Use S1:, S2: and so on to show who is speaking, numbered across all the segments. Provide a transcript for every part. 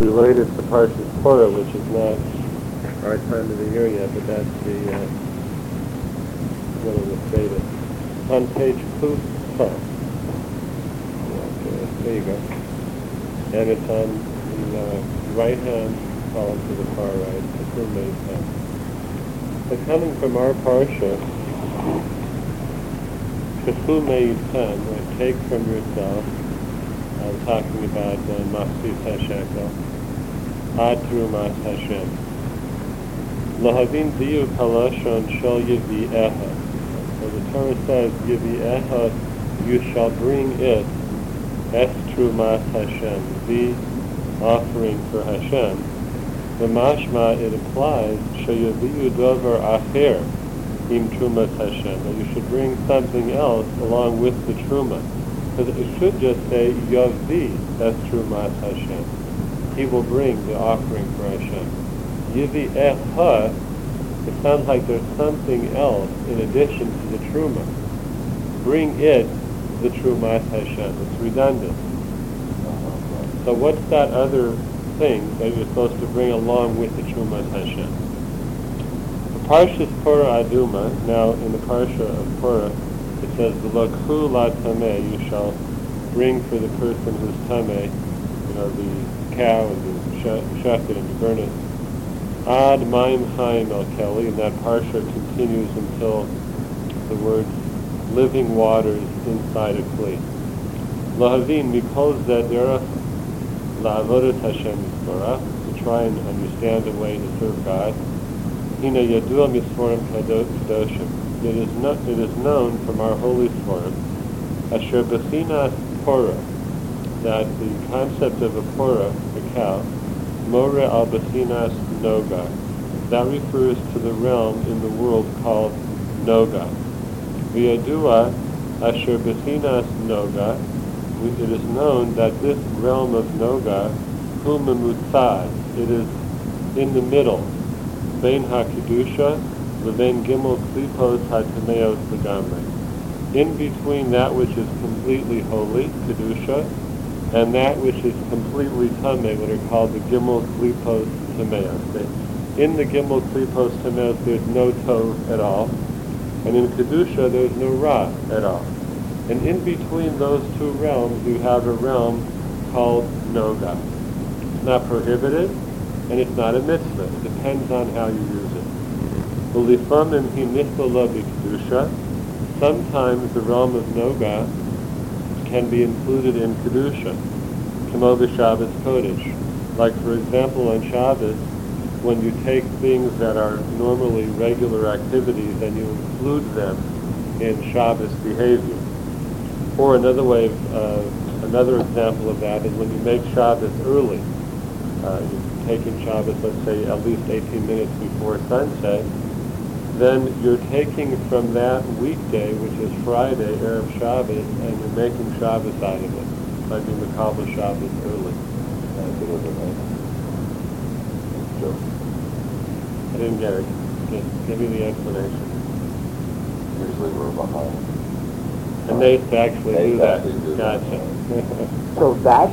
S1: related to Parshas Korah, which is not our time of the year yet, but that's the uh, one of the Veda. On page two. Okay, there you go. And it's on the uh, right hand column to the far right, the full time. But coming from our Parsha, Kafu Meyitam, right, take from yourself, I'm talking about the Machzis HaShekel, Ad Trumas Hashem. Lahavin Diyu Kalashon Shal Yivi'eha. So the Torah says, Yivi'eha, you shall bring it, Es Trumas Hashem, the offering for Hashem. The mashma, it applies, Shayavi'u Dover Acher, Im Trumas Hashem, that you should bring something else along with the Truma. Because it should just say, Yavi, that's Trumas Hashem. He will bring the offering for Hashem. Yivi Echa, it sounds like there's something else in addition to the Truma. Bring it, the Trumas Hashem. It's redundant. So what's that other thing that you're supposed to bring along with the Trumas Hashem? The Parshas Parah Aduma, now in the Parsha of Korah, it says, "V'lakhu la tameh," you shall bring for the person who's tameh, you know, the cow and the shechted and to burn it. Ad maim chaim el keli, and that parsha continues until the words living waters inside a kli. Lahavin mikol zederach la'avodat Hashem yisborach, to try and understand the way to serve God. Hina yadua mismorim kadoshim it is, not, it is known from our holy form, Asher Bechinas Porah, that the concept of a Porah, a cow, More al Noga, that refers to the realm in the world called Noga. V'yadua Asher Bechinas Noga, it is known that this realm of Noga, Humamutzad, it is in the middle, Bein HaKedusha, Levin Gimel Klipos HaTameos Legamre. In between that which is completely holy, Kedusha, and that which is completely Tameh, what are called the Gimel Klipos Tameos. In the Gimel Klipos Tameos, there's no Tov at all, and in Kedusha, there's no Ra at all. And in between those two realms, you have a realm called Noga. It's not prohibited, and it's not a mitzvah. It depends on how you use it. Ulifamim hi nichola b'kedusha. Sometimes the realm of Noga can be included in kedusha, kamo b'Shabbos kodesh. Like for example on Shabbos, when you take things that are normally regular activities and you include them in Shabbos behavior. Or another way, uh, another example of that is when you make Shabbos early. Uh, you're taking Shabbos, let's say, at least 18 minutes before sunset, then you're taking from that weekday, which is Friday, Erev Shabbos, and you're making Shabbos out of it by being Makabal Shabbos early. I didn't get it. Give, give me the explanation.
S2: Usually we're behind.
S1: And they actually
S2: They
S1: do that.
S2: actually do that.
S1: Gotcha.
S3: So that's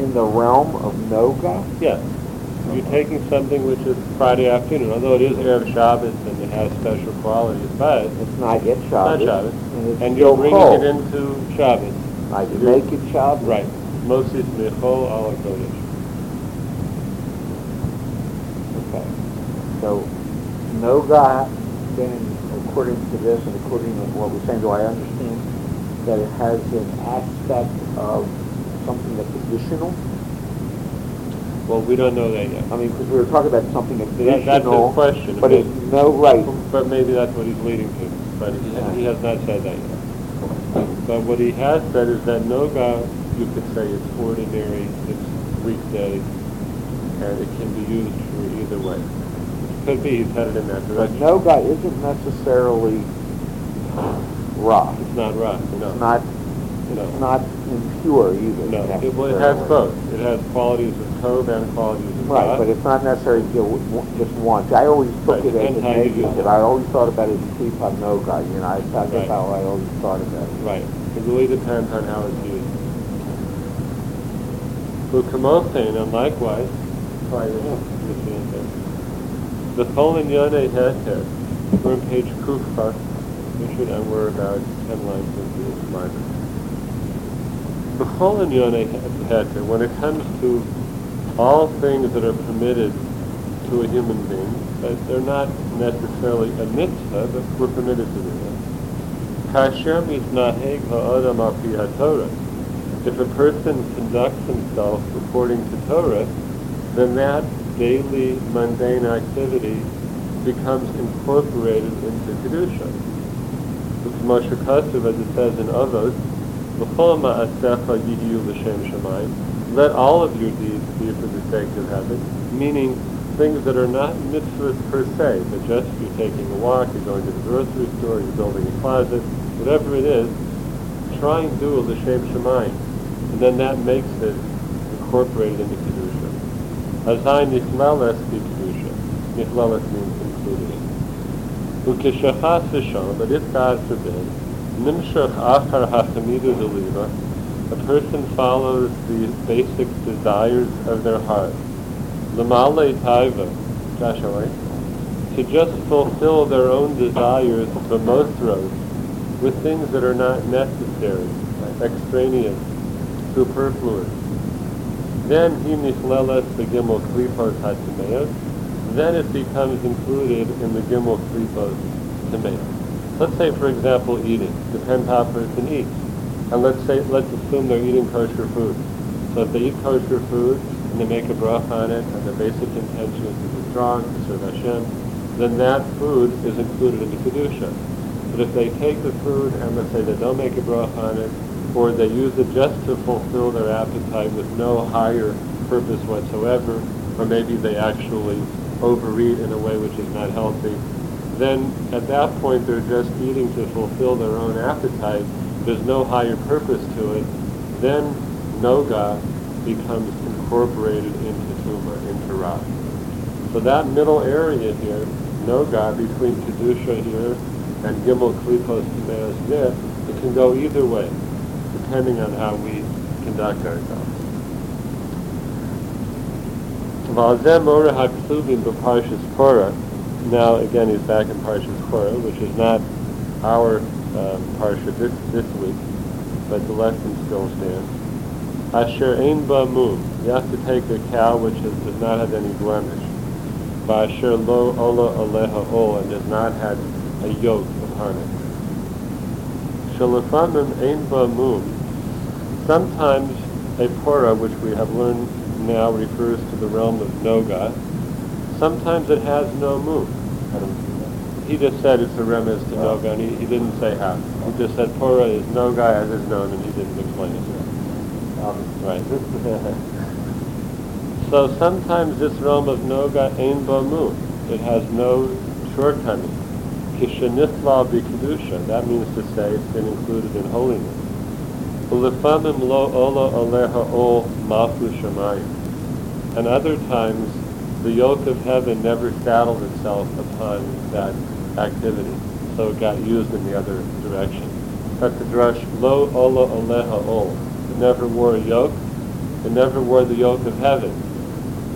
S3: in the realm of Noga?
S1: yes. You're taking something which is Friday afternoon, although it is Erev Shabbos and it has special qualities, but it's
S3: It's not yet
S1: not
S3: Shabbos.
S1: Shabbos.
S3: And it's
S1: And you're bringing
S3: cold.
S1: it into Shabbos.
S3: Like you make it Shabbos?
S1: Right. Moses Mechol ala Kodesh.
S3: Okay. So Noga, then according to this and according to what we're saying, do I understand that it has an aspect of something that's additional?
S1: Well, we don't know that yet.
S3: I mean, because we were talking about something
S1: That-
S3: additional.
S1: That's the question.
S3: But it's no, right.
S1: But maybe that's what he's leading to. But he, he has not said that yet. But what he has said is that Noga, you could say it's ordinary, it's weekday, and it can be used for either way. Could be he's headed in that direction.
S3: But
S1: direction.
S3: Noga isn't necessarily raw.
S1: It's not rough, no.
S3: It's not,
S1: no.
S3: it's not impure either.
S1: No, it, well, it has both. It has qualities of tov and qualities of
S3: Right, but it's not necessarily w- just one. I always
S1: Right,
S3: took it as
S1: depends
S3: a
S1: how you use
S3: negative.
S1: it.
S3: I always thought about it as Klipot Noga, you know, I, that's
S1: Right.
S3: how I always thought about it.
S1: Right. It really depends on how it's used. Ukamothein, and likewise,
S3: Right, yeah.
S1: the Cholin Yone Heter, we're on page Kufar, we should, and we're about 10 lines into this minor. The Cholin Yone Heter, when it comes to all things that are permitted to a human being, but they're not necessarily a mitzvah, but we're permitted to do them. Kasher mitnaheg ha'adam al pi ha'torah. If a person conducts himself according to Torah, then that daily mundane activity becomes incorporated into Kedusha. Which Moshe Kasuv, as it says in Avos, "V'chol ma'asecha yihiyu l'shem shamayim." Let all of your deeds be for the sake of heaven, meaning things that are not mitzvahs per se, but just you're taking a walk, you're going to the grocery store, you're building a closet, whatever it is, try and do a l'shem shamayim, and then that makes it incorporated into Kedusha. Azai nichlalas bi Kedusha. Nichlalas means included in. Ukeshachas v'shon, but if God forbid, nimshach achar hachamidu deliva, a person follows the basic desires of their heart. Lamale taiva, Joshua, to just fulfill their own desires, b'mosros, with things that are not necessary, extraneous, superfluous. Then he nichleles the gimel klipos hatimeos. Then it becomes included in the gimel klipos timeos. Let's say, for example, eating. Depends how a person eats. And let's say, let's assume they're eating kosher food. So if they eat kosher food and they make a brach on it, and the basic intention is to be strong, to serve Hashem, then that food is included in the kedusha. But if they take the food and let's say they don't make a brach on it, or they use it just to fulfill their appetite with no higher purpose whatsoever, or maybe they actually overeat in a way which is not healthy, then at that point they're just eating to fulfill their own appetite. There's no higher purpose to it. Then noga becomes incorporated into tuma, into ra. So that middle area here, noga between kedusha here and gimel klipos timeos there, it can go either way depending on how we conduct ourselves. Now again he's back in Parshas Korah, which is not our um, Parsha this, this week, but the lesson still stands. Asher ein ba mum. You have to take a cow which is, does not have any blemish. Asher lo ola aleha ol, and does not have a yoke of harness. Shalafamim ein ba mum. Sometimes a pora, which we have learned now refers to the realm of Noga. Sometimes it has no mum. He just said it's a remez to Noga, and he, he didn't say how. He just said pora is Noga as is known, and he didn't explain it. Right. so sometimes this realm of Noga ein ba mum. It has no shortcoming. Kishanithla b'kedusha. That means to say it's been included in holiness. Ulefamim lo ola aleha ol malchu shamayim. And other times, the yoke of heaven never saddled itself upon that activity, so it got used in the other direction. Drush, lo ola aleha ol. It never wore a yoke, it never wore the yoke of heaven,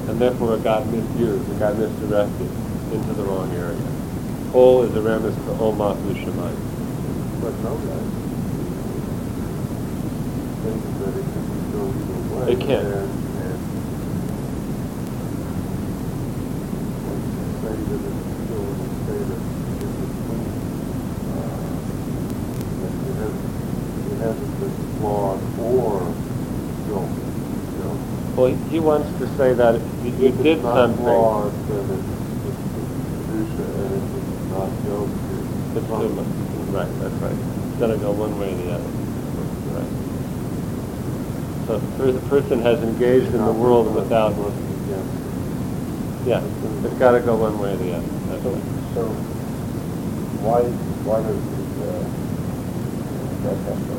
S1: and therefore it got misused, it got misdirected into the wrong area. Ol is a remes to ol malchu shamayim.
S2: But no, guys. Things it can go either way.
S1: It can.
S2: And, and when you say that it's still in a state of in-between, uh, that it hasn't, it hasn't been flawed or built, you know?
S1: Well, he wants to say that you, you did something.
S2: then it's, it's, it's it's not built, it's
S1: It's too much. Right, that's right. It's got to go one way or the other. Right. So the person has engaged in the world without,
S2: Yeah.
S1: yeah, it's got to go one way or the other. That's
S2: So,
S1: right.
S2: so why, why does the, uh, that have to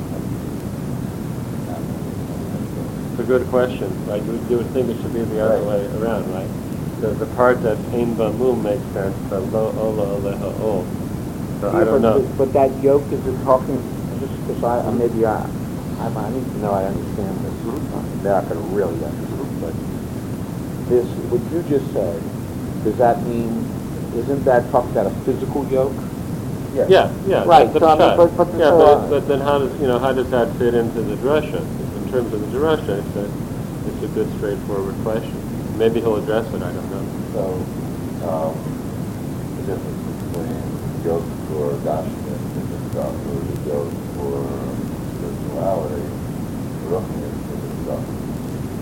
S1: It's a good question, right? You, you would think it should be the other
S2: Right.
S1: way around, right? The, the part that Ein Bamum makes sense, but Lo Ola Aleha Ol. So I don't
S3: But
S1: know.
S3: But that yoke, is it talking, just because I, uh, maybe I, I, I need to know I understand this.
S1: Mhm.
S3: Uh, They're not really understand.
S1: but
S3: This, what you just said, does that mean, isn't that talking about a physical yoke?
S1: yeah, yeah,
S3: Right,
S1: that's
S3: so I mean, but- but
S1: yeah,
S3: so,
S1: but,
S3: uh,
S1: but then how does you know how does that fit into the drasha? In terms of the drasha, it's a, it's a good straightforward question. Maybe he'll address it. I don't know.
S2: So, um, the difference between yoke for Dashman and the stuff, or the yoke for spirituality, looking at the stuff.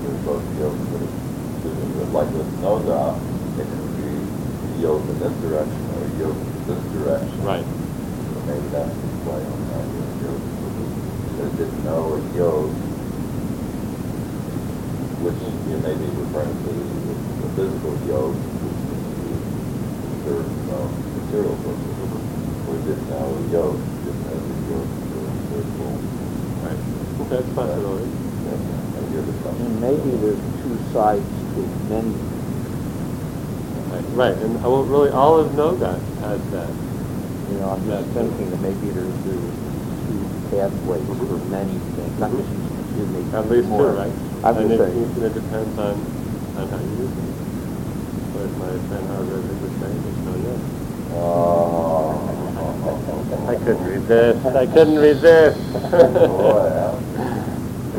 S2: There's both yokes, but it's, like with Noga, it can be yoke in this direction or yoke in this direction.
S1: Right.
S2: So maybe that's the play on that, yoke. Because didn't know a yoke, which you may be referring to the the physical yoke, which is certain um, material purposes. We didn't know a yoke, didn't know the yoke for spiritual.
S1: Right. Okay, that's a possibility.
S2: Yeah, and you're the
S3: And maybe there's two sides to many,
S1: Right. Right. And uh, well, really, all of Noga has that.
S3: you know, I'm just thinking that maybe there's, there's two pathways for many things, not just, excuse me.
S1: At least two, right?
S3: I'm
S1: and
S3: just
S1: it,
S3: saying.
S1: it depends on, on how you use it. But my friend Harvard was saying, there's no yes.
S2: Oh.
S1: I couldn't resist. I couldn't resist.
S2: Boy, huh?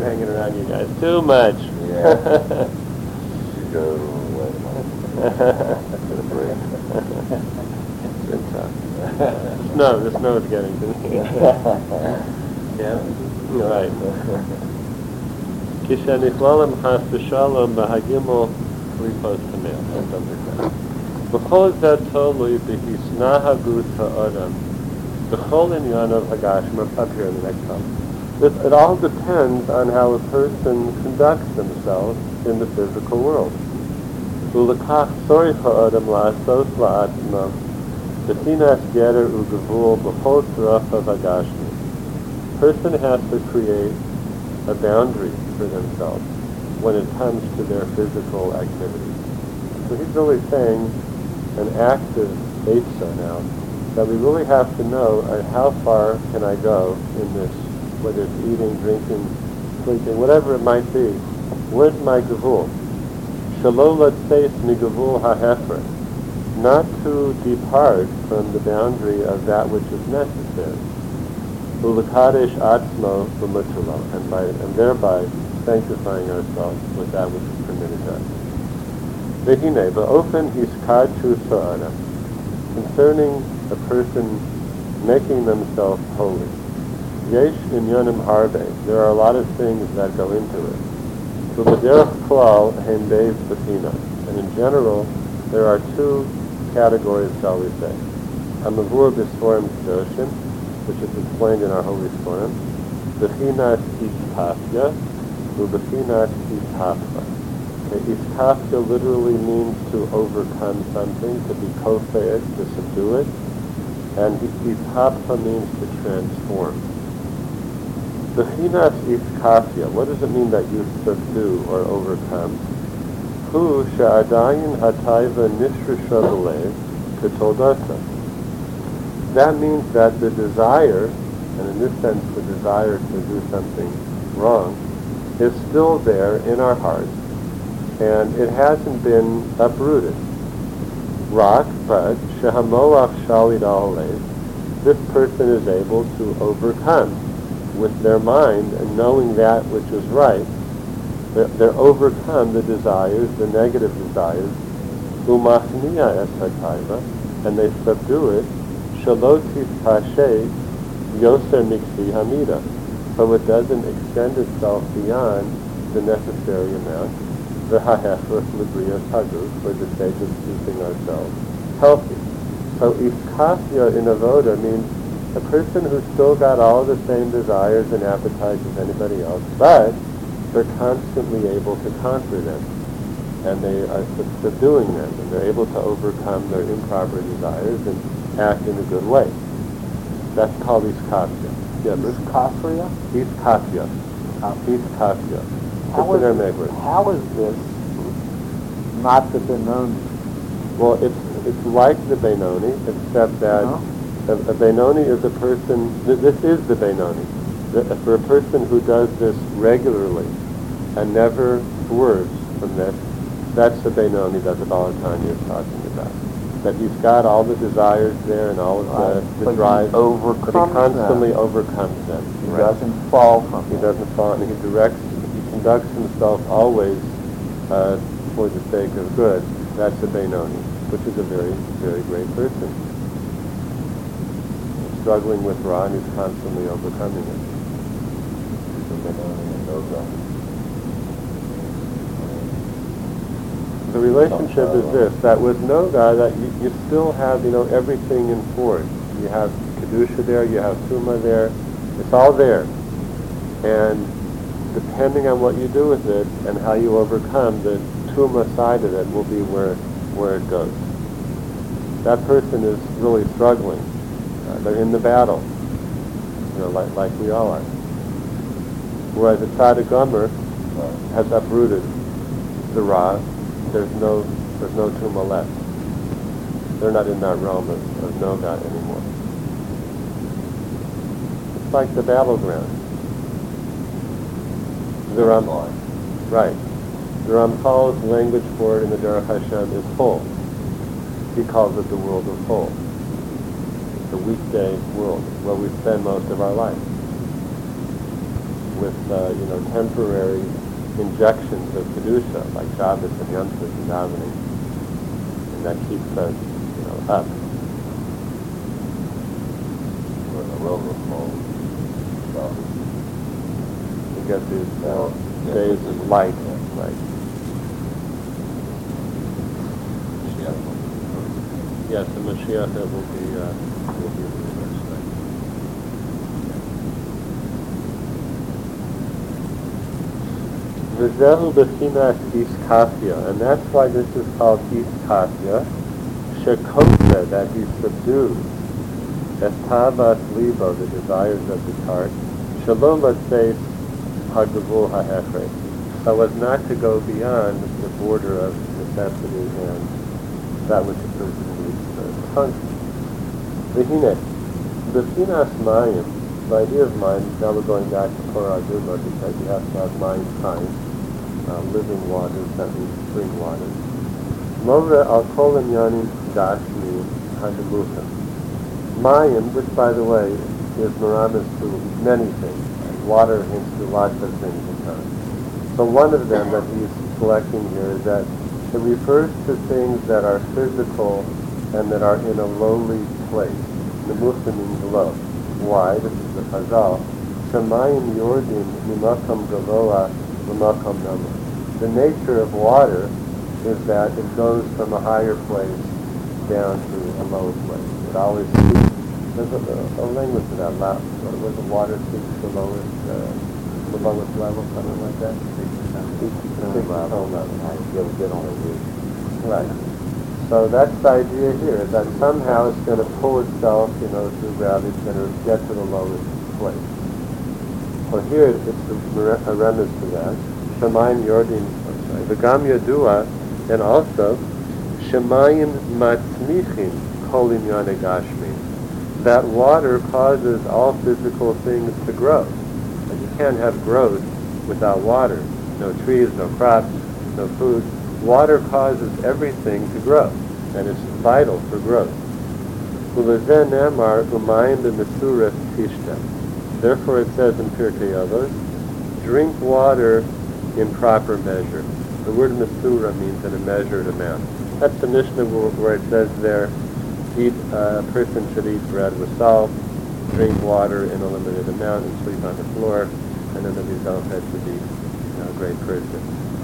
S1: Hanging around you guys too much.
S2: Yeah. You go away. To the.
S1: Good tough. No, the snow is getting to me. yeah. You're right כשנכללם חס ושלום בהגימו קליפות טמא. בכל זה תלוי בהתנהגות האדם בכל ענייניו הגשם up here in the next column. This, it all depends on how a person conducts themselves in the physical world. ולכך צריך האדם לעשות לעצמו בחינת גדר וגבול בכל צרפיו הגשמי. Person has to create a boundary for themselves when it comes to their physical activity. So he's really saying an active Eitzah now, that we really have to know uh, how far can I go in this, whether it's eating, drinking, sleeping, whatever it might be. Where's my gavul? Shalom latseis migavul hahefer. Not to depart from the boundary of that which is necessary. Ulakadesh atzmo b'mutulo, and by and thereby sanctifying ourselves with that which is permitted us. Vehine ba'ofen hiskadu sa'ana, concerning a person making themselves holy. Yesh inyanim harbe, there are a lot of things that go into it. V'b'derech klal hem beis b'tina, and in general, there are two categories, shall we say. Amavur b'sforim kedoshim, which is explained in our Holy Sforim, Bechinat Iskafya, Ubechinat Iskafya. Okay, Iskafya literally means to overcome something, to be kofed, to subdue it, and Iskafya means to transform. Bechinat Iskafya, what does it mean that you subdue or overcome? Hu she'adayin hatayva nishrisha b'lev that means that the desire, and in this sense the desire to do something wrong, is still there in our hearts, and it hasn't been uprooted. Rak, but shehamoach shalid alev, this person is able to overcome with their mind and knowing that which is right. They're, overcome the desires, the negative desires, umachniya es and they subdue it shalotis tashe yoser mixi hamida. So it doesn't extend itself beyond the necessary amount. the V'hahefrus libriya tagus for the sake of keeping ourselves healthy. So iskafya in avoda means a person who's still got all the same desires and appetites as anybody else, but they're constantly able to conquer them and they are sub- subduing them, and they're able to overcome their improper desires and act in a good way. That's called iskafya. Yeah, Bruce?
S3: Kafria?
S1: Iskafya. Iskafya.
S3: How is,
S1: Aramaic word?
S3: how is this not the Benoni?
S1: Well, it's it's like the Benoni, except that
S3: Uh-huh.
S1: a, a Benoni is a person. th- This is the Benoni. The, for a person who does this regularly and never swerves from this. That's the Benoni that the Baal HaTanya is talking about. That he's got all the desires there and all of the,
S3: But
S1: the
S3: he
S1: drive, but
S3: overcomes
S1: he
S3: them.
S1: constantly overcomes them.
S3: He
S1: Right.
S3: doesn't fall from
S1: He
S3: it.
S1: doesn't fall, and he directs, he conducts himself always uh, for the sake of good. That's a Benoni, which is a very, very great person. Struggling with Ra, and he's constantly overcoming it.
S2: He's a Benoni and Noga.
S1: The relationship is this, that with Noga, that you, you still have, you know, everything in force. You have Kedusha there, you have Tuma there, it's all there. And depending on what you do with it and how you overcome, the Tuma side of it will be where, where it goes. That person is really struggling. Uh, they're in the battle, you know, like, like we all are. Whereas a tzaddik gomer has uprooted the Ra, there's no there's no Tuma left. They're not in that realm of, of Noga anymore. It's like the battleground. The Ram, right. The Ramchal's language for it in the Derech Hashem is full. He calls it the world of full. It's a weekday world where we spend most of our life with uh, you know temporary injections of kedusha like Shabbos and Yom Tov and davening, and that keeps us you know up.
S2: We're in a railroad mode. So,
S1: We get these uh, days of light,
S2: Yeah.
S1: right? Yes, the Mashiach will be uh, will be the reverse. Right? V'zehu b'chinas iskafia, and that's why this is called iskafia, shekotza, that he subdues, et tavas libo, the desires of his heart, shalom l'tzeis hagavul ha'efre, so as not to go beyond the border of necessity and that which a person needs to function. V'hine, b'chinas mayim, the idea of mind, now we're going back to Torah Duma because you have to have mind kind, uh, living waters, that means spring waters. Mora al kol yanim gashmi hadamuchim. Mayim, which by the way is miramis to many things. Water hints to lots of things in time. So one of them that he's selecting here is that it refers to things that are physical and that are in a lowly place. The Nemuchim means low. Why? This is the Chazal. Shemayim yordim mimakam gavoa l'makam nama. The nature of water is that it goes from a higher place down to a lower place. It always speaks. There's a, a, a language for that. Was the water speaks the lowest, uh, the lowest level, something like that. Level.
S3: I feel good on it.
S1: Right. So that's the idea here, that somehow it's going to pull itself, you know, through gravity, it's going to get to the lowest place. Well, here it's the a remnant to that. Shemayim Yordim, V'gam Yadua, and also Shemayim Matzmichim Kol Inyan Gashmi. That water causes all physical things to grow. And you can't have growth without water. No trees, no crops, no food. Water causes everything to grow, and it's vital for growth. Therefore it says in Pirkei Avos, drink water in proper measure. The word Mesura means in a measured amount. That's the Mishnah where where it says there, eat, uh, a person should eat bread with salt, drink water in a limited amount, and sleep on the floor, and then the result has to be you know, a great person.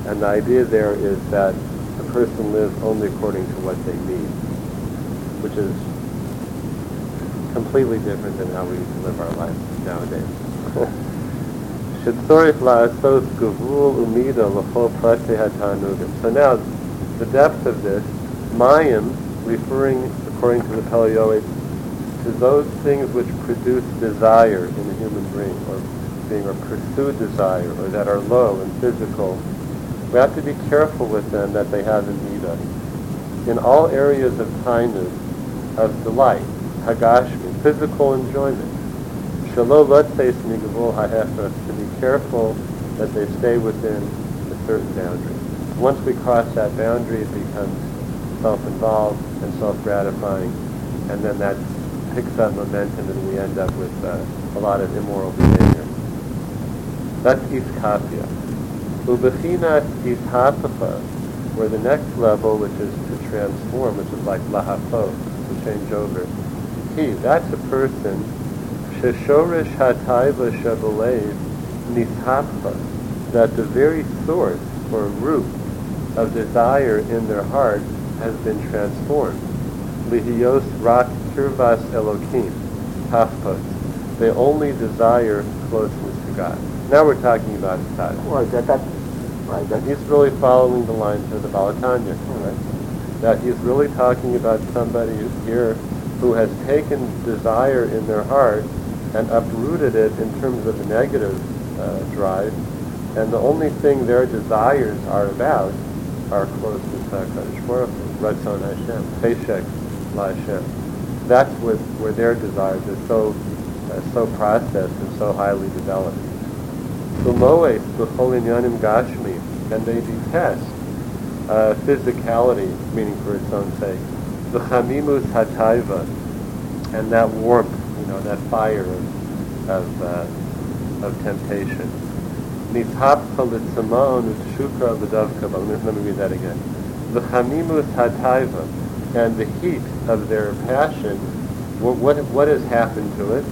S1: And the idea there is that a person lives only according to what they need, which is completely different than how we live our lives nowadays. Umida. So now, the depth of this, mayim, referring, according to the Peleoids, to those things which produce desire in the human being, or being, or pursue desire, or that are low and physical. We have to be careful with them that they have in need of. In all areas of kindness, of delight, hagashmi, physical enjoyment. Shalom to be careful that they stay within a certain boundary. Once we cross that boundary, it becomes self-involved and self-gratifying, and then that picks up momentum and we end up with uh, a lot of immoral behavior. That's iskafia. Ubechinat ishapacha, where the next level, which is to transform, which is like lahafo, to change over. He, that's a person, sheshorish hataiva shabalev nishapcha, that the very source or root of desire in their heart has been transformed. Lihios rak kirvas elokim, hafpot. They only desire closeness to God. Now we're talking about Tzad.
S3: Right, that, that, right, that,
S1: he's really following the lines of the Baal HaTanya, right? That he's really talking about somebody here who has taken desire in their heart and uprooted it in terms of the negative drive, and the only thing their desires are about are closeness to HaKadosh Baruch Ratzon Hashem, Cheshek La Hashem. That's where, where their desires are so, uh, so processed and so highly developed. Umoes b'chol inyanim gashmi, and they detest uh, physicality, meaning for its own sake. the V'chamimus hataiva, and that warmth, you know, that fire of, of, uh, of temptation. Nithapcha litzamon u'tshukra v'davka. Let me- read that again. V'chamimus hataiva, and the heat of their passion, what, what, what has happened to it?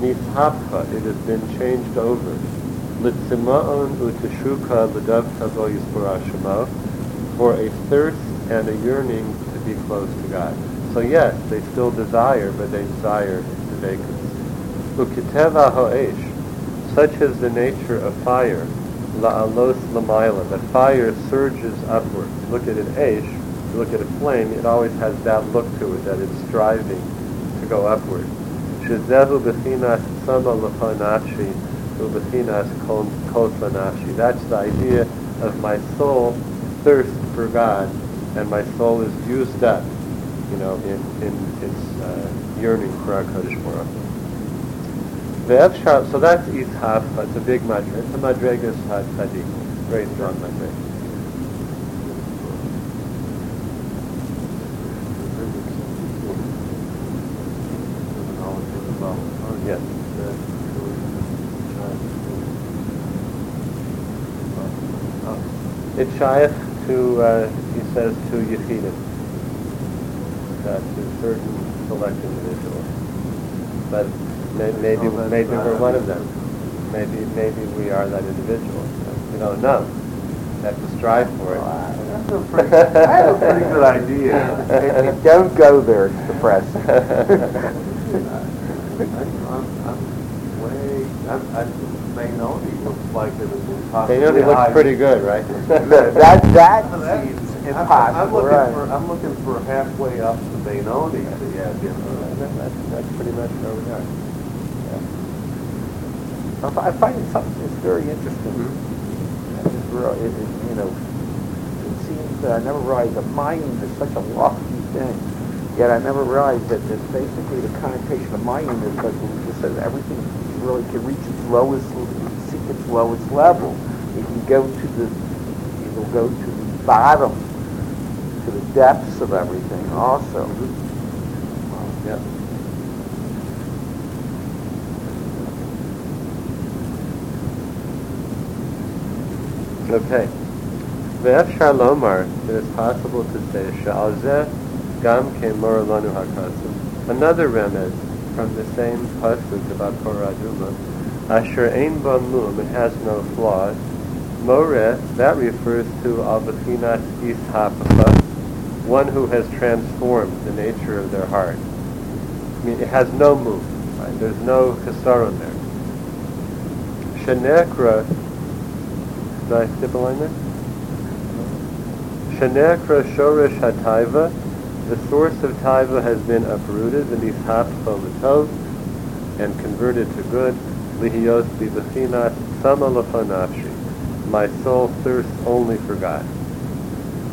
S1: Nithapcha, it has been changed over. Litzima'on u'teshuka l'davka bo yispora shemo, for a thirst and a yearning to be close to God. So yes, they still desire, but they desire the vacancy. Ukiteva ha'esh, such is the nature of fire, la'alos lamaila, that fire surges upward. Look at an ash, look at a flame, it always has that look to it, that it's striving to go upward. Shezehu bechinas sama lefanashi, ubechinas kotlanashi. That's the idea of my soul thirst for God, and my soul is used up, you know, in, in its uh, yearning for our Kodesh Baruch so that's Ishaf, it's a big madrega, it's a madrega tzaddik, very strong madrega. Yes. It's shaykh to, uh, he says, to Yechidim, uh, to certain select individuals. But maybe, maybe we're one of them. Maybe, maybe we are that individual. We don't know. We have to strive for it.
S2: That's a pretty, I have a pretty good idea.
S3: and, and don't go there, it's depressing.
S2: I'm, I'm way, I'm, I, Benoni looks like it was possibly.
S1: They know he looks pretty good, right?
S3: that, that
S2: That-
S3: seems
S2: I'm- I'm
S3: impossible,
S2: looking
S3: right?
S2: for, I'm looking for halfway up the Benoni to get, you.
S1: That's, that's pretty much where we are.
S3: I find it something that's very interesting. Mm-hmm. Real- it, it, you know, it seems that I never realized that mining is such a lofty thing. Yet I never realized that, that basically the connotation of mining is like we just said everything really can reach its lowest, seek its lowest level. It can go to the, it will go to the bottom, to the depths of everything also.
S1: Yeah. Okay. Ve'efshar lomar, it is possible to say, Sha'alzeh gam ke'mor lanu hakasim. Another remez from the same pasuk about Parah Aduma, Asher ein ba mum, it has no flaws. More, that refers to al b'chinas ishapacha, one who has transformed the nature of their heart. I mean, it has no move. Right? There's no kasaron there. Shenekra, did I skip a line there? Shenekra shorish hataiva, the source of taiva has been uprooted, and ishap chometov, and converted to good. Lihiyos bibachinat sama nafshi. My soul thirsts only for God.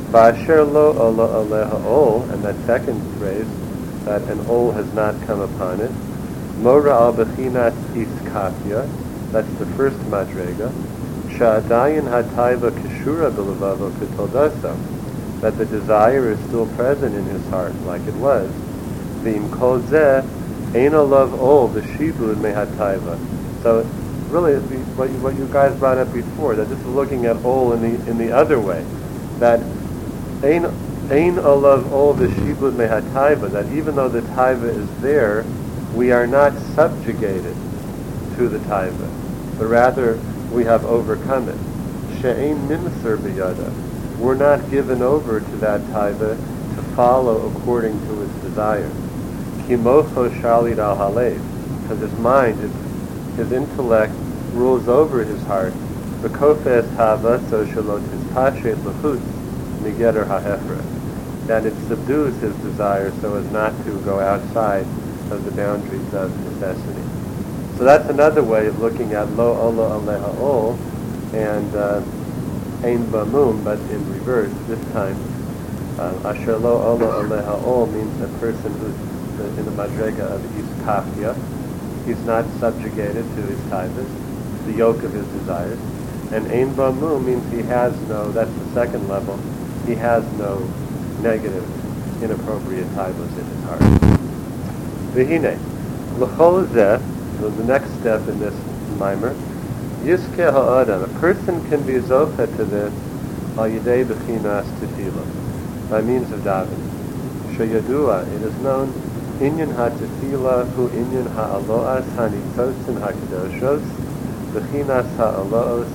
S1: Ba'asher lo ola aleha ol, and that second phrase, that an ol has not come upon it. Mora al bechinat iskafia, that's the first madrega. Kishura that the desire is still present in his heart, like it was. Kol zeh, ein olav ol b'shibud mehataiva. So really, what you, what you guys brought up before, that this is looking at ol in the, in the other way, that ein, ol b'shibud mehataiva, that even though the taiva is there, we are not subjugated to the taiva, but rather we have overcome it. She'ein nimser biyada. We're not given over to that taiva to follow according to his desire. Kimocho shalit al because his mind, his, his intellect rules over his heart. V'kofes hava so shalot tispashet l'chutz migeter ha'hefra. And it subdues his desire so as not to go outside of the boundaries of necessity. So that's another way of looking at lo ola aleha ol and uh, ein bamum, but in reverse this time. Uh, asher lo ola aleha ol means a person who's in the madrega of iskafia. He's not subjugated to his taivas, the yoke of his desires. And ein bamum means he has no, that's the second level, he has no negative, inappropriate taivas in his heart. V'hine, l'chol zeh, so the next step in this mimer, Yiske ha'adam, a person can be zocha to this al b'chinas tefillah, by means of davening. Sheyadua, it is known, inyan ha'tefillah hu inyan ha'aloas ha'nitzosin ha'kadoshos, b'chinas ha'aloos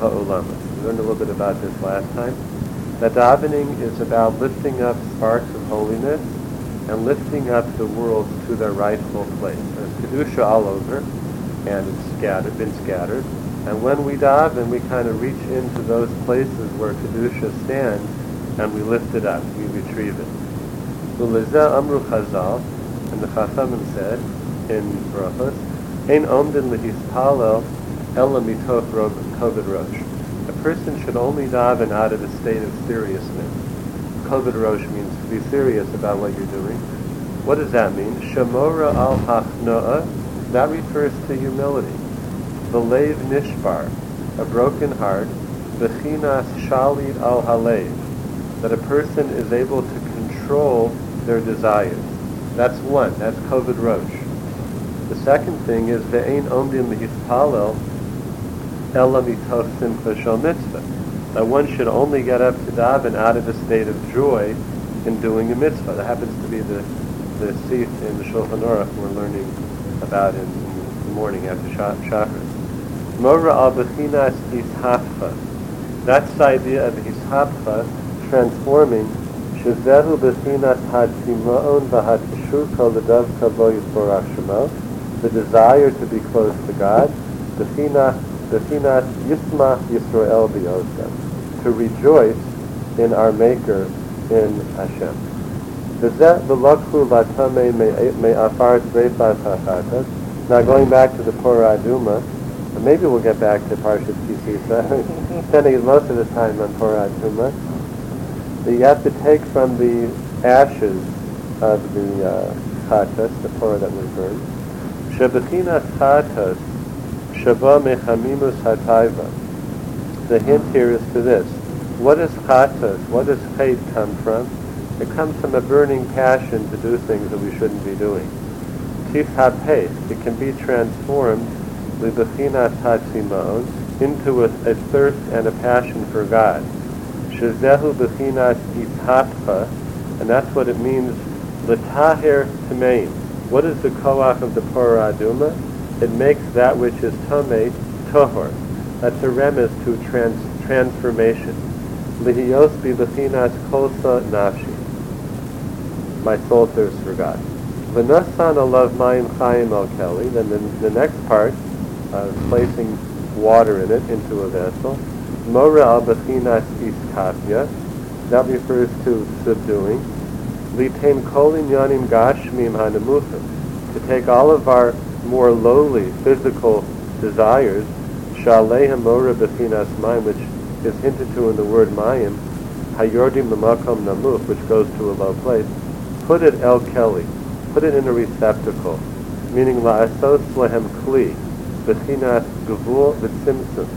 S1: ha'olamas. We learned a little bit about this last time. That davening is about lifting up sparks of holiness and lifting up the world to their rightful place. There's kedusha all over, and it's scattered, been scattered. And when we dive, daven, we kind of reach into those places where kedusha stands, and we lift it up, we retrieve it. Ulezeh amru chazal, and the chachamim said in brachos, ein omdin lehispalel rosh. A person should only daven out of a state of seriousness. Kovid rosh means to be serious about what you're doing. What does that mean? Shemora al hachnoa, that refers to humility. Velev nishbar, a broken heart. Bechinas shalit al halev, that a person is able to control their desires. That's one. That's kovid rosh. The second thing is ve'ein omdim lehispalel ela mitoch simcha shel mitzvah. That one should only get up to daven out of a state of joy in doing a mitzvah. That happens to be the the seat in the Shulchan Aruch we're learning about in, in the morning after Shachar. Mora al bechinas ishapcha. That's the idea of ishapcha transforming shezehu bechinas hatzima'on v'hatzishurka l'davka bo yisborach shemo. The desire to be close to God. Bechinas bechinas yisma Yisrael b'yosem. To rejoice in our Maker in Hashem. Now going back to the Pora Aduma, maybe we'll get back to Parshat Ki Sisa, spending most of the time on Pora Aduma. You have to take from the ashes of the uh, chatas, the Torah that was burned. Shebechinas chatas, shaba mechamimus hataiva. The hint here is to this. What is chatas? What does hate come from? It comes from a burning passion to do things that we shouldn't be doing. Tif hapes, it can be transformed libachinat hatzimon into a, a thirst and a passion for God. Shazehu bechinat ithatcha, and that's what it means, letaher tamein. What is the koach of the Parah Aduma? It makes that which is tameh tohor. That's a remez to trans- transformation. Lihiyos bi bechinat kosa nafshi my soul thirsts for God. V'nasan alav mayim chayim al keli. Then the, the next part, uh, placing water in it into a vessel. Mora al bechinas iskafya. That refers to subduing. Litain kolin yanim gashmim hanemuchim. To take all of our more lowly physical desires, shalei mora bechinas mayim, which is hinted to in the word mayim, hayordim lemakom namuch, which goes to a low place, put it el keli, put it in a receptacle, meaning la'asos lehem kli, b'chinas gavul v'tzimtzum,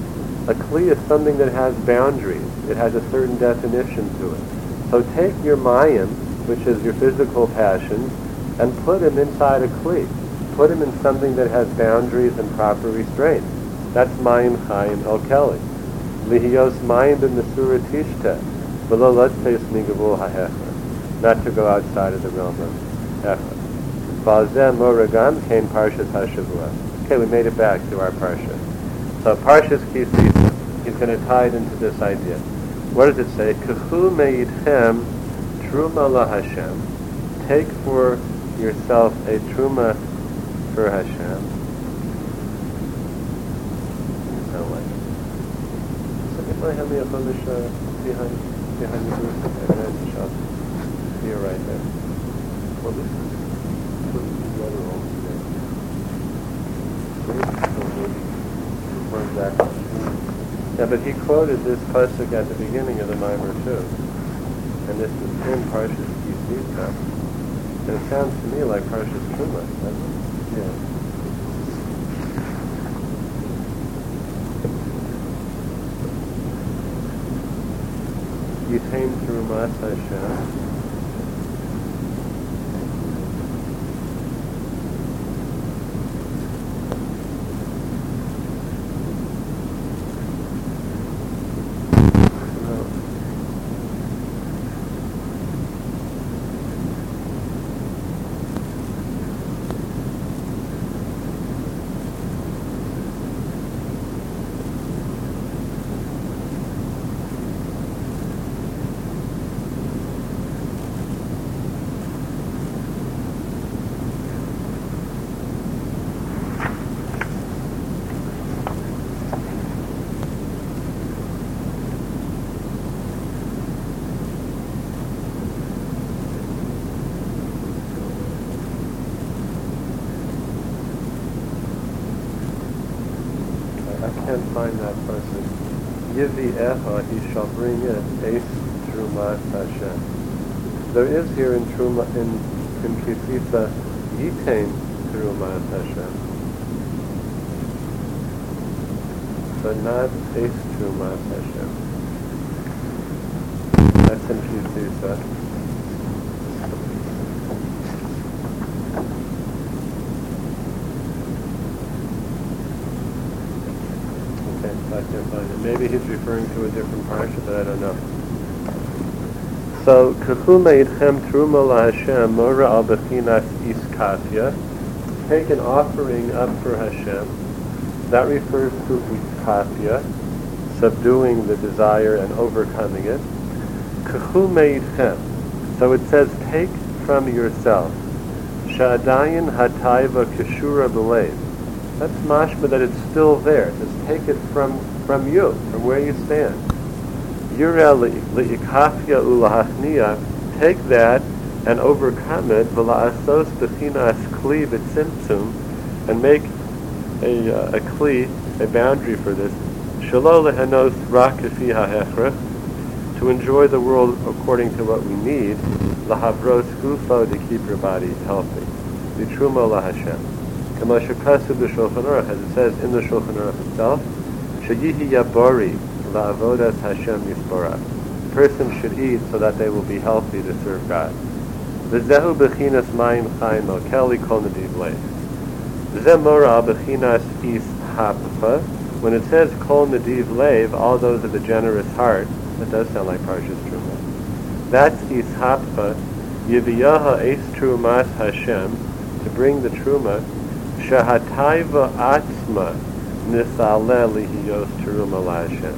S1: A kli is something that has boundaries. It has a certain definition to it. So take your mayim, which is your physical passions, and put them inside a kli. Put them in something that has boundaries and proper restraint. That's mayim chayim el keli. Lihiyos mayim b'mesura tishta, v'lo lotzes migavul ha'hecha. Not to go outside of the realm of hecha. Balzem moragam kain parshas hashavua. Okay, we made it back to our parsha. So parshas Ki Sisa, he's going to tie it into this idea. What does it say? Kuhu meidchem truma la Hashem. Take for yourself a truma for Hashem. So what? On behind behind the. I read the shop. Here, right there.
S2: Well, this is all today. Referring back
S1: Yeah, but he quoted this pasuk at the beginning of the Mimer too, and this is in Parshas Ki Sisa, and it sounds to me like Parshas Truma. doesn't it?
S2: came
S1: through my Hashem. No. I I can't find that person. Yivi Echa, he shall bring it, Ace Trumas Hashem. There is here in Truma, in, in Ki Sisa, Yitain Trumas Hashem. But not Ace Trumas Hashem. That's in Ki Sisa. Okay, I can't find it. Maybe he's referring to a different parsha, but I don't know. So, Kachu meidchem truma la Hashem mora al bechinas iskafia. Take an offering up for Hashem. That refers to iskafia, subduing the desire and overcoming it. Kachu meidchem. So it says, take from yourself. Shadayin hataiva kishura belev. That's mashma that it's still there. Just take it from, from you, from where you stand. Take that and overcome it, v'la'asos bechinas and make a, uh, a kli, a boundary for this. To enjoy the world according to what we need, gufo, to keep your body healthy. Litrumo lahashem. Kama the b'Shulchan Aruch, as it says in the Shulchan Aruch itself, shayihi yabori la'avodas Hashem yisborah. Person should eat so that they will be healthy to serve God. V'zehu b'chinas mayim chayim el keli kol nadiv leif. V'zeh mora b'chinas is hapfa. When it says kol nadiv leiv, all those of a generous heart, that does sound like Parshas Truma. That's is hapfa. Yiviyaha es trumas Hashem, to bring the truma Shahataiva atzma nisale lihiyos teruma Hashem.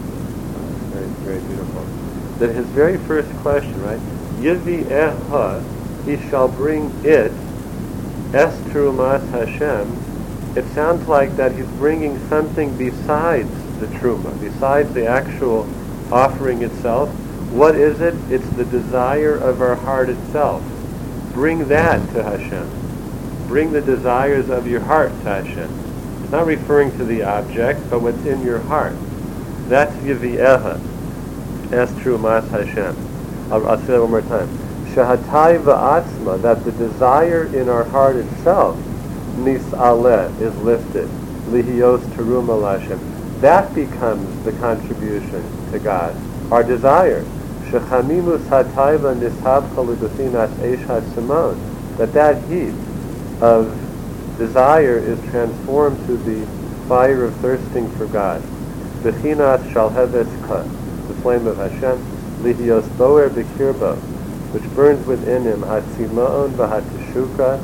S1: Very, very beautiful. That his very first question, right? Yivi eha, he shall bring it, es terumas Hashem. It sounds like that he's bringing something besides the truma, besides the actual offering itself. What is it? It's the desire of our heart itself. Bring that to Hashem bring the desires of your heart to Hashem. It's not referring to the object, but what's in your heart. That's Yivieha. That's Trumas Hashem. I'll, I'll say that one more time. Shahatai va'atzma, that the desire in our heart itself, nis'aleh, is lifted. Lihios teruma Hashem. that becomes the contribution to God. Our desire, shechamimus hataiva nishabcha lebechinas eish hasimon, that that heat of desire is transformed to the fire of thirsting for God. Bechinas shalheves ka, the flame of Hashem, lihios boer bekirbo, which burns within him hatzimaon v'hatishuka,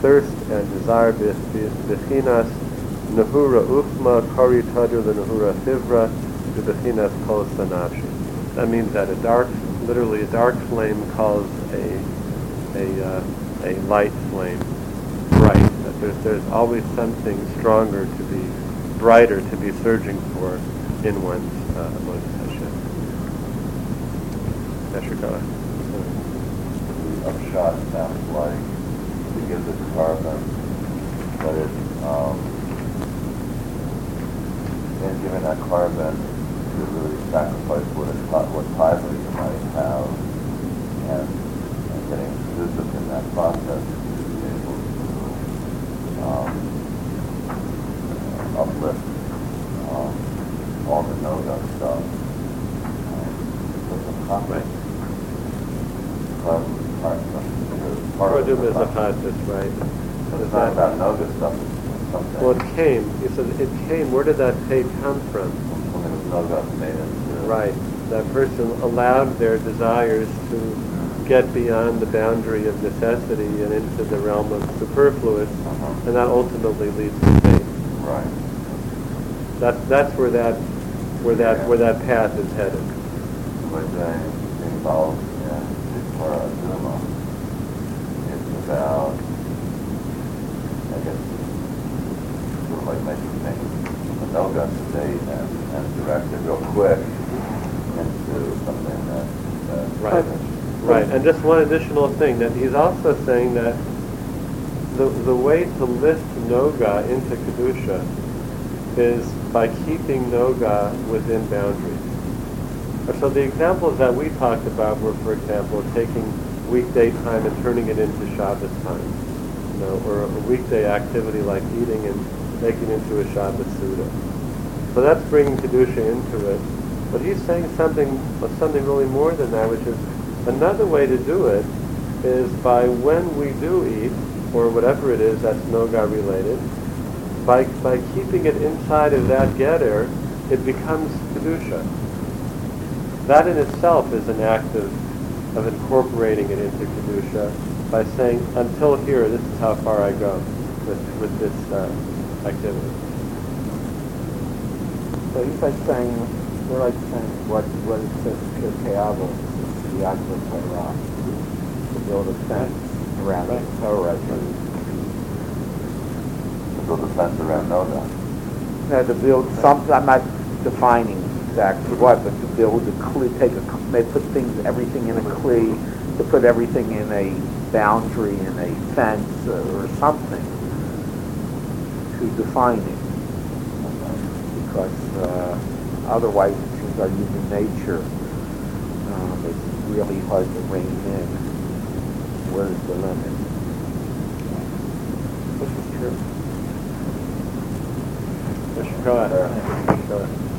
S1: thirst and desire bechinas nahura uchma kari tadur nahura fivra bechinas kol sanashi. That means that a dark, literally a dark flame calls a a uh, a light flame there's there's always something stronger to be brighter to be searching for in one's uh. Yeshua.
S2: The upshot sounds like to give the korban, but it, um, in giving that korban, you really sacrifice what, what fiber you might have, and, and getting visible in that process to be able to um, uplift um, all the Noga stuff. Um, with the
S1: Right.
S2: Part, part, part, part of the
S1: is a
S2: process.
S1: hatis, right?
S2: It's not about Noga stuff, it's something.
S1: Well, it came. He said it came. Where did that take come from?
S2: That's Noga made into.
S1: Right. That person allowed their desires to get beyond the boundary of necessity and into the realm of superfluous,
S2: Uh-huh.
S1: and that ultimately leads to faith.
S2: Right.
S1: That, that's where that, where that, where that path is headed.
S2: When they involved in the Torah Zuma, it's about, I guess, sort of like making things a Noga state and, and direct it real quick into something that, that.
S1: Right. Right. And just one additional thing that he's also saying that the the way to lift Noga into Kedusha is by keeping Noga within boundaries. So the examples that we talked about were, for example, taking weekday time and turning it into Shabbos time, you know, or a weekday activity like eating and making it into a Shabbos Suda. So that's bringing Kedusha into it. But he's saying something, something really more than that, which is another way to do it is by when we do eat, or whatever it is that's Noga related, by, by keeping it inside of that geder, it becomes Kedusha. That in itself is an act of, of incorporating it into Kedusha by saying, until here, this is how far I go with, with this uh, activity.
S3: So he's like saying, we're like saying what, what it says Pirkei The Yagba Torah, to build a fence around the Torah. to-
S2: To build a fence around Noga.
S3: No, to build something, I'm not defining exactly what, but to build a clear, take a, may put things, everything in a clear, to put everything in a boundary, in a fence or something to define it. Because uh, otherwise it seems our human nature, um, really hard to rein in. Where's the limit? This is true.
S1: Mr. Cohen.
S2: Sure.
S1: Sure.